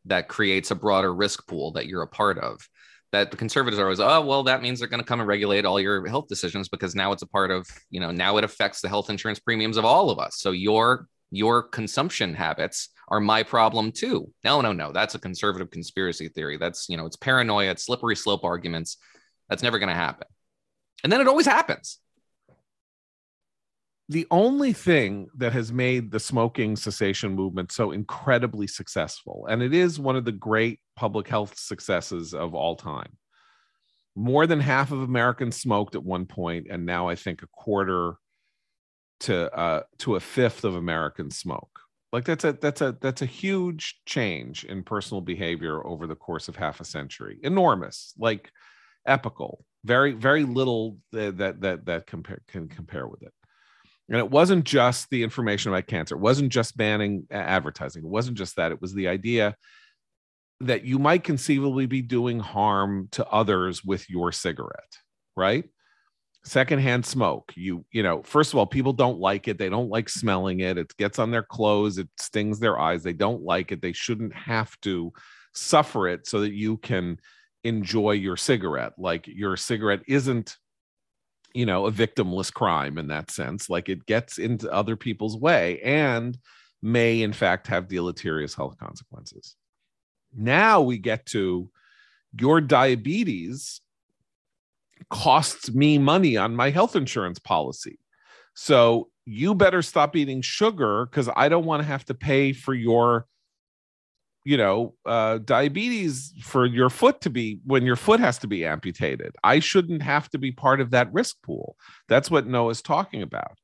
that creates a broader risk pool that you're a part of. That the conservatives are always oh well that means they're going to come and regulate all your health decisions because now it's a part of you know now it affects the health insurance premiums of all of us. So your your consumption habits are my problem too. No no no. That's a conservative conspiracy theory. That's you know it's paranoia it's slippery slope arguments. That's never going to happen. And then it always happens the only thing that has made the smoking cessation movement so incredibly successful, and it is one of the great public health successes of all time. More than half of Americans smoked at one point, and now I think a quarter to uh, to a fifth of Americans smoke. Like that's a that's a that's a huge change in personal behavior over the course of half a century. Enormous, like epical. Very very little that that that, that compare can compare with it. And it wasn't just the information about cancer. It wasn't just banning advertising. It wasn't just that. It was the idea that you might conceivably be doing harm to others with your cigarette, right? Secondhand smoke. You, you know, first of all, people don't like it. They don't like smelling it. It gets on their clothes. It stings their eyes. They don't like it. They shouldn't have to suffer it so that you can enjoy your cigarette. Like your cigarette isn't you know a victimless crime in that sense like it gets into other people's way and may in fact have deleterious health consequences. Now we get to your diabetes costs me money on my health insurance policy. So you better stop eating sugar because i don't want to have to pay for your you know uh, diabetes for your foot to be when your foot has to be amputated. I shouldn't have to be part of that risk pool. That's what noah's talking about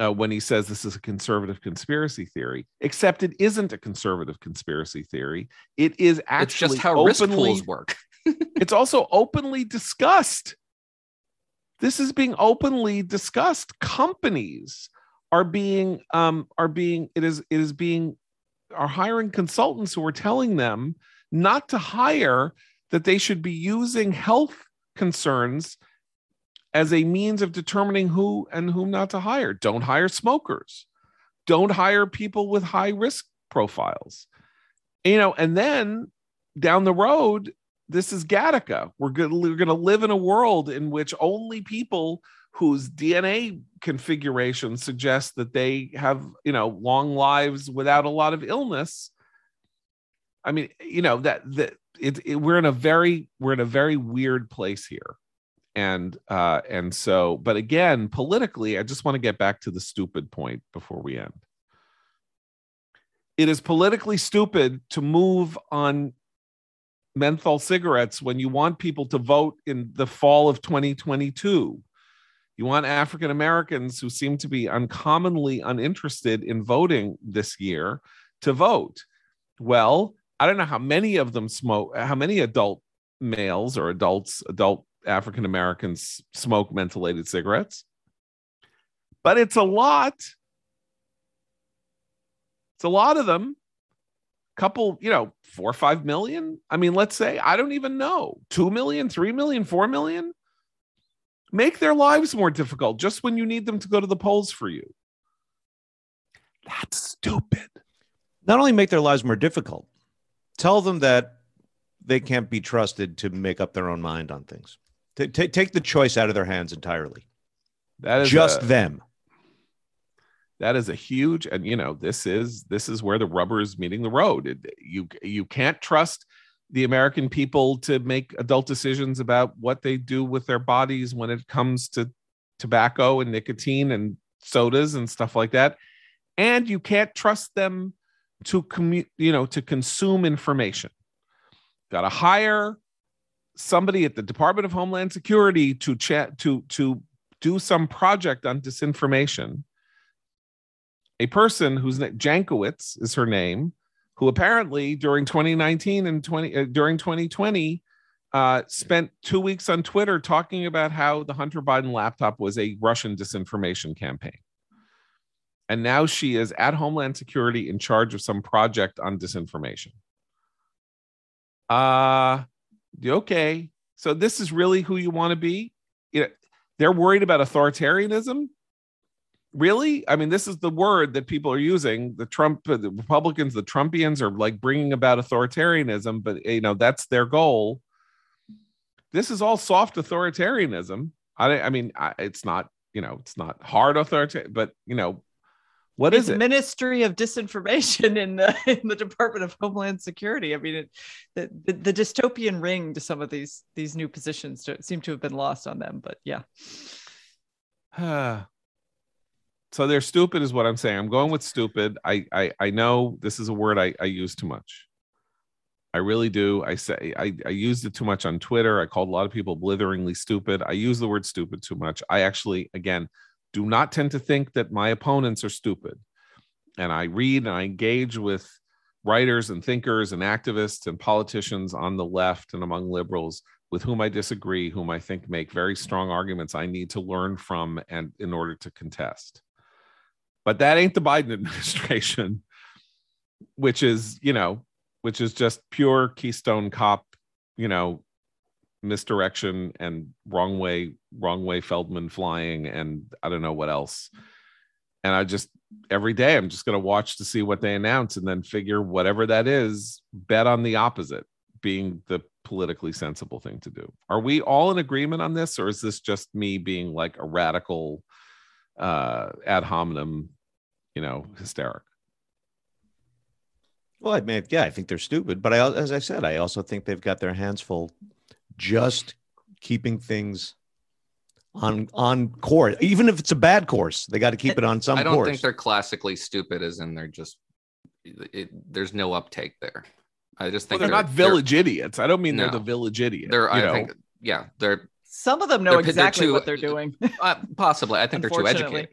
uh, when he says this is a conservative conspiracy theory except it isn't a conservative conspiracy theory. It is actually it's just how openly, risk pools work. It's also openly discussed. This is being openly discussed. Companies are being um are being it is it is being are hiring consultants who are telling them not to hire, that they should be using health concerns as a means of determining who and whom not to hire. Don't hire smokers. Don't hire people with high risk profiles. You know, and then down the road, this is Gattaca. We're we're going to live in a world in which only people whose DNA configuration suggests that they have, you know, long lives without a lot of illness. I mean, you know, that that it, it, we're in a very we're in a very weird place here. And uh and so but again, politically, I just want to get back to the stupid point before we end. It is politically stupid to move on menthol cigarettes when you want people to vote in the fall of 2022 you want African Americans who seem to be uncommonly uninterested in voting this year to vote. Well, I don't know how many of them smoke, how many adult males or adults, adult African Americans smoke mentholated cigarettes, but it's a lot. It's a lot of them. Couple, you know, four or five million. I mean, let's say, I don't even know, two million, three million, four million make their lives more difficult just when you need them to go to the polls for you. That's stupid. Not only make their lives more difficult, tell them that they can't be trusted to make up their own mind on things. T- t- take the choice out of their hands entirely. That is just a, them. That is a huge, and you know, this is this is where the rubber is meeting the road. It, you you can't trust the American people to make adult decisions about what they do with their bodies when it comes to tobacco and nicotine and sodas and stuff like that. And you can't trust them to commu- you know, to consume information. Got to hire somebody at the Department of Homeland Security to chat to to do some project on disinformation. A person whose name Jankowicz is her name, who apparently during 2019 and 20 uh, during 2020 uh, spent two weeks on Twitter talking about how the Hunter Biden laptop was a Russian disinformation campaign. And now she is at Homeland Security in charge of some project on disinformation. Uh, okay. So this is really who you want to be? You know, they're worried about authoritarianism really i mean this is the word that people are using the trump uh, the republicans the trumpians are like bringing about authoritarianism but you know that's their goal this is all soft authoritarianism i, I mean I, it's not you know it's not hard authoritarian but you know what it's is it? Ministry of Disinformation in the in the Department of Homeland Security. I mean, it, the, the, the dystopian ring to some of these these new positions seem to have been lost on them. But yeah. so they're stupid is what i'm saying. I'm going with stupid. I i, I know this is a word I, I use too much. I really do. I say I, I used it too much on twitter. I called a lot of people blitheringly stupid. I use the word stupid too much. I actually again do not tend to think that my opponents are stupid. And i read and i engage with writers and thinkers and activists and politicians on the left and among liberals with whom I disagree, whom I think make very strong arguments I need to learn from and in order to contest. But that ain't the Biden administration, which is, you know, which is just pure Keystone Cop, you know, misdirection and wrong way, wrong way Feldman flying, and I don't know what else. And I just every day I'm just going to watch to see what they announce and then figure whatever that is, bet on the opposite being the politically sensible thing to do. Are we all in agreement on this, or is this just me being like a radical uh, ad hominem, you know, hysteric. Well, I mean, yeah, I think they're stupid, but I, as I said, I also think they've got their hands full, just keeping things on on course. Even if it's a bad course, they got to keep it on some. I don't course. think they're classically stupid, as in they're just it, there's no uptake there. I just think well, they're, they're, not village they're, idiots. I don't mean no, they're the village idiot. They're, I know. think, yeah, they're some of them know exactly too, what they're doing. uh, possibly, I think they're too educated.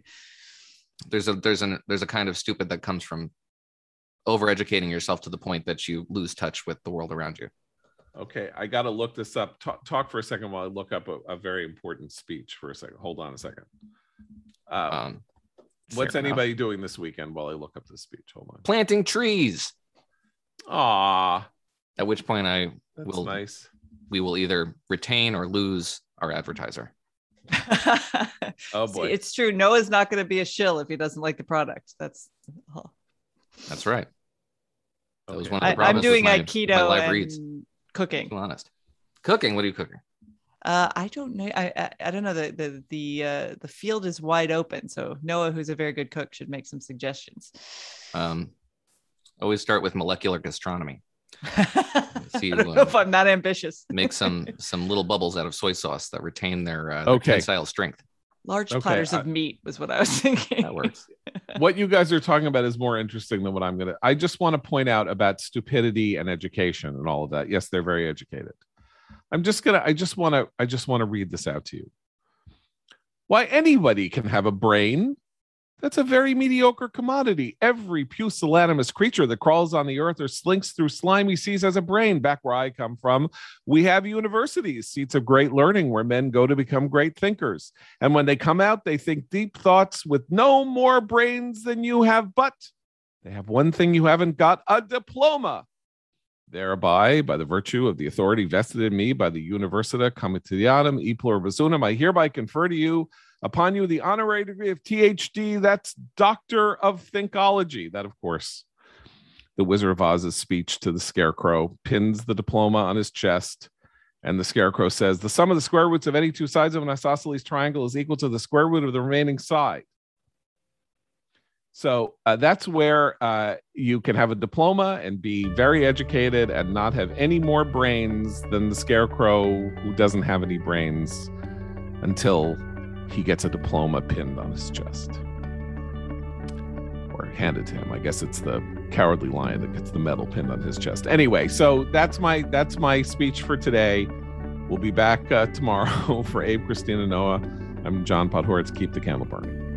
There's a there's an there's a kind of stupid that comes from overeducating yourself to the point that you lose touch with the world around you. Okay, I got to look this up. Talk, talk, for a second while I look up a, a, very important speech for a second. Hold on a second. Um, um, what's anybody enough. doing this weekend while I look up the speech? Hold on. Planting trees. Ah. At which point I That's will nice. We will either retain or lose our advertiser. oh boy, See, it's true. Noah's not going to be a shill if he doesn't like the product. That's that's right. That was one of the I, am doing my, keto my live and reads. cooking. To honest, cooking. What are you cooking? Uh, I don't know. I, I, I don't know. The the the uh, the field is wide open. So Noah, who's a very good cook, should make some suggestions. Um, always start with molecular gastronomy. See, I don't know uh, if I'm that ambitious. make some some little bubbles out of soy sauce that retain their, uh, their okay. tensile strength. Large okay, platters I, of meat was what I was thinking. That works. what you guys are talking about is more interesting than what I'm gonna. I just want to point out about stupidity and education and all of that. Yes, they're very educated. I'm just gonna. I just want to. I just want to read this out to you. Why anybody can have a brain that's a very mediocre commodity. Every pusillanimous creature that crawls on the earth or slinks through slimy seas has a brain. Back where I come from, we have universities, seats of great learning where men go to become great thinkers. And when they come out, they think deep thoughts with no more brains than you have, but they have one thing you haven't got a diploma. Thereby, by the virtue of the authority vested in me by the Università Comitianum e Pluribus Unum, I hereby confer to you upon you the honorary degree of THD. That's Doctor of Thinkology. That, of course, the Wizard of Oz's speech to the Scarecrow pins the diploma on his chest. And the Scarecrow says, The sum of the square roots of any two sides of an isosceles triangle is equal to the square root of the remaining side. So uh, that's where uh, you can have a diploma and be very educated and not have any more brains than the scarecrow who doesn't have any brains until he gets a diploma pinned on his chest or handed to him. I guess it's the cowardly lion that gets the medal pinned on his chest. Anyway, so that's my that's my speech for today. We'll be back uh, tomorrow for Abe, Christina, Noah. I'm John Podhoretz. Keep the candle burning.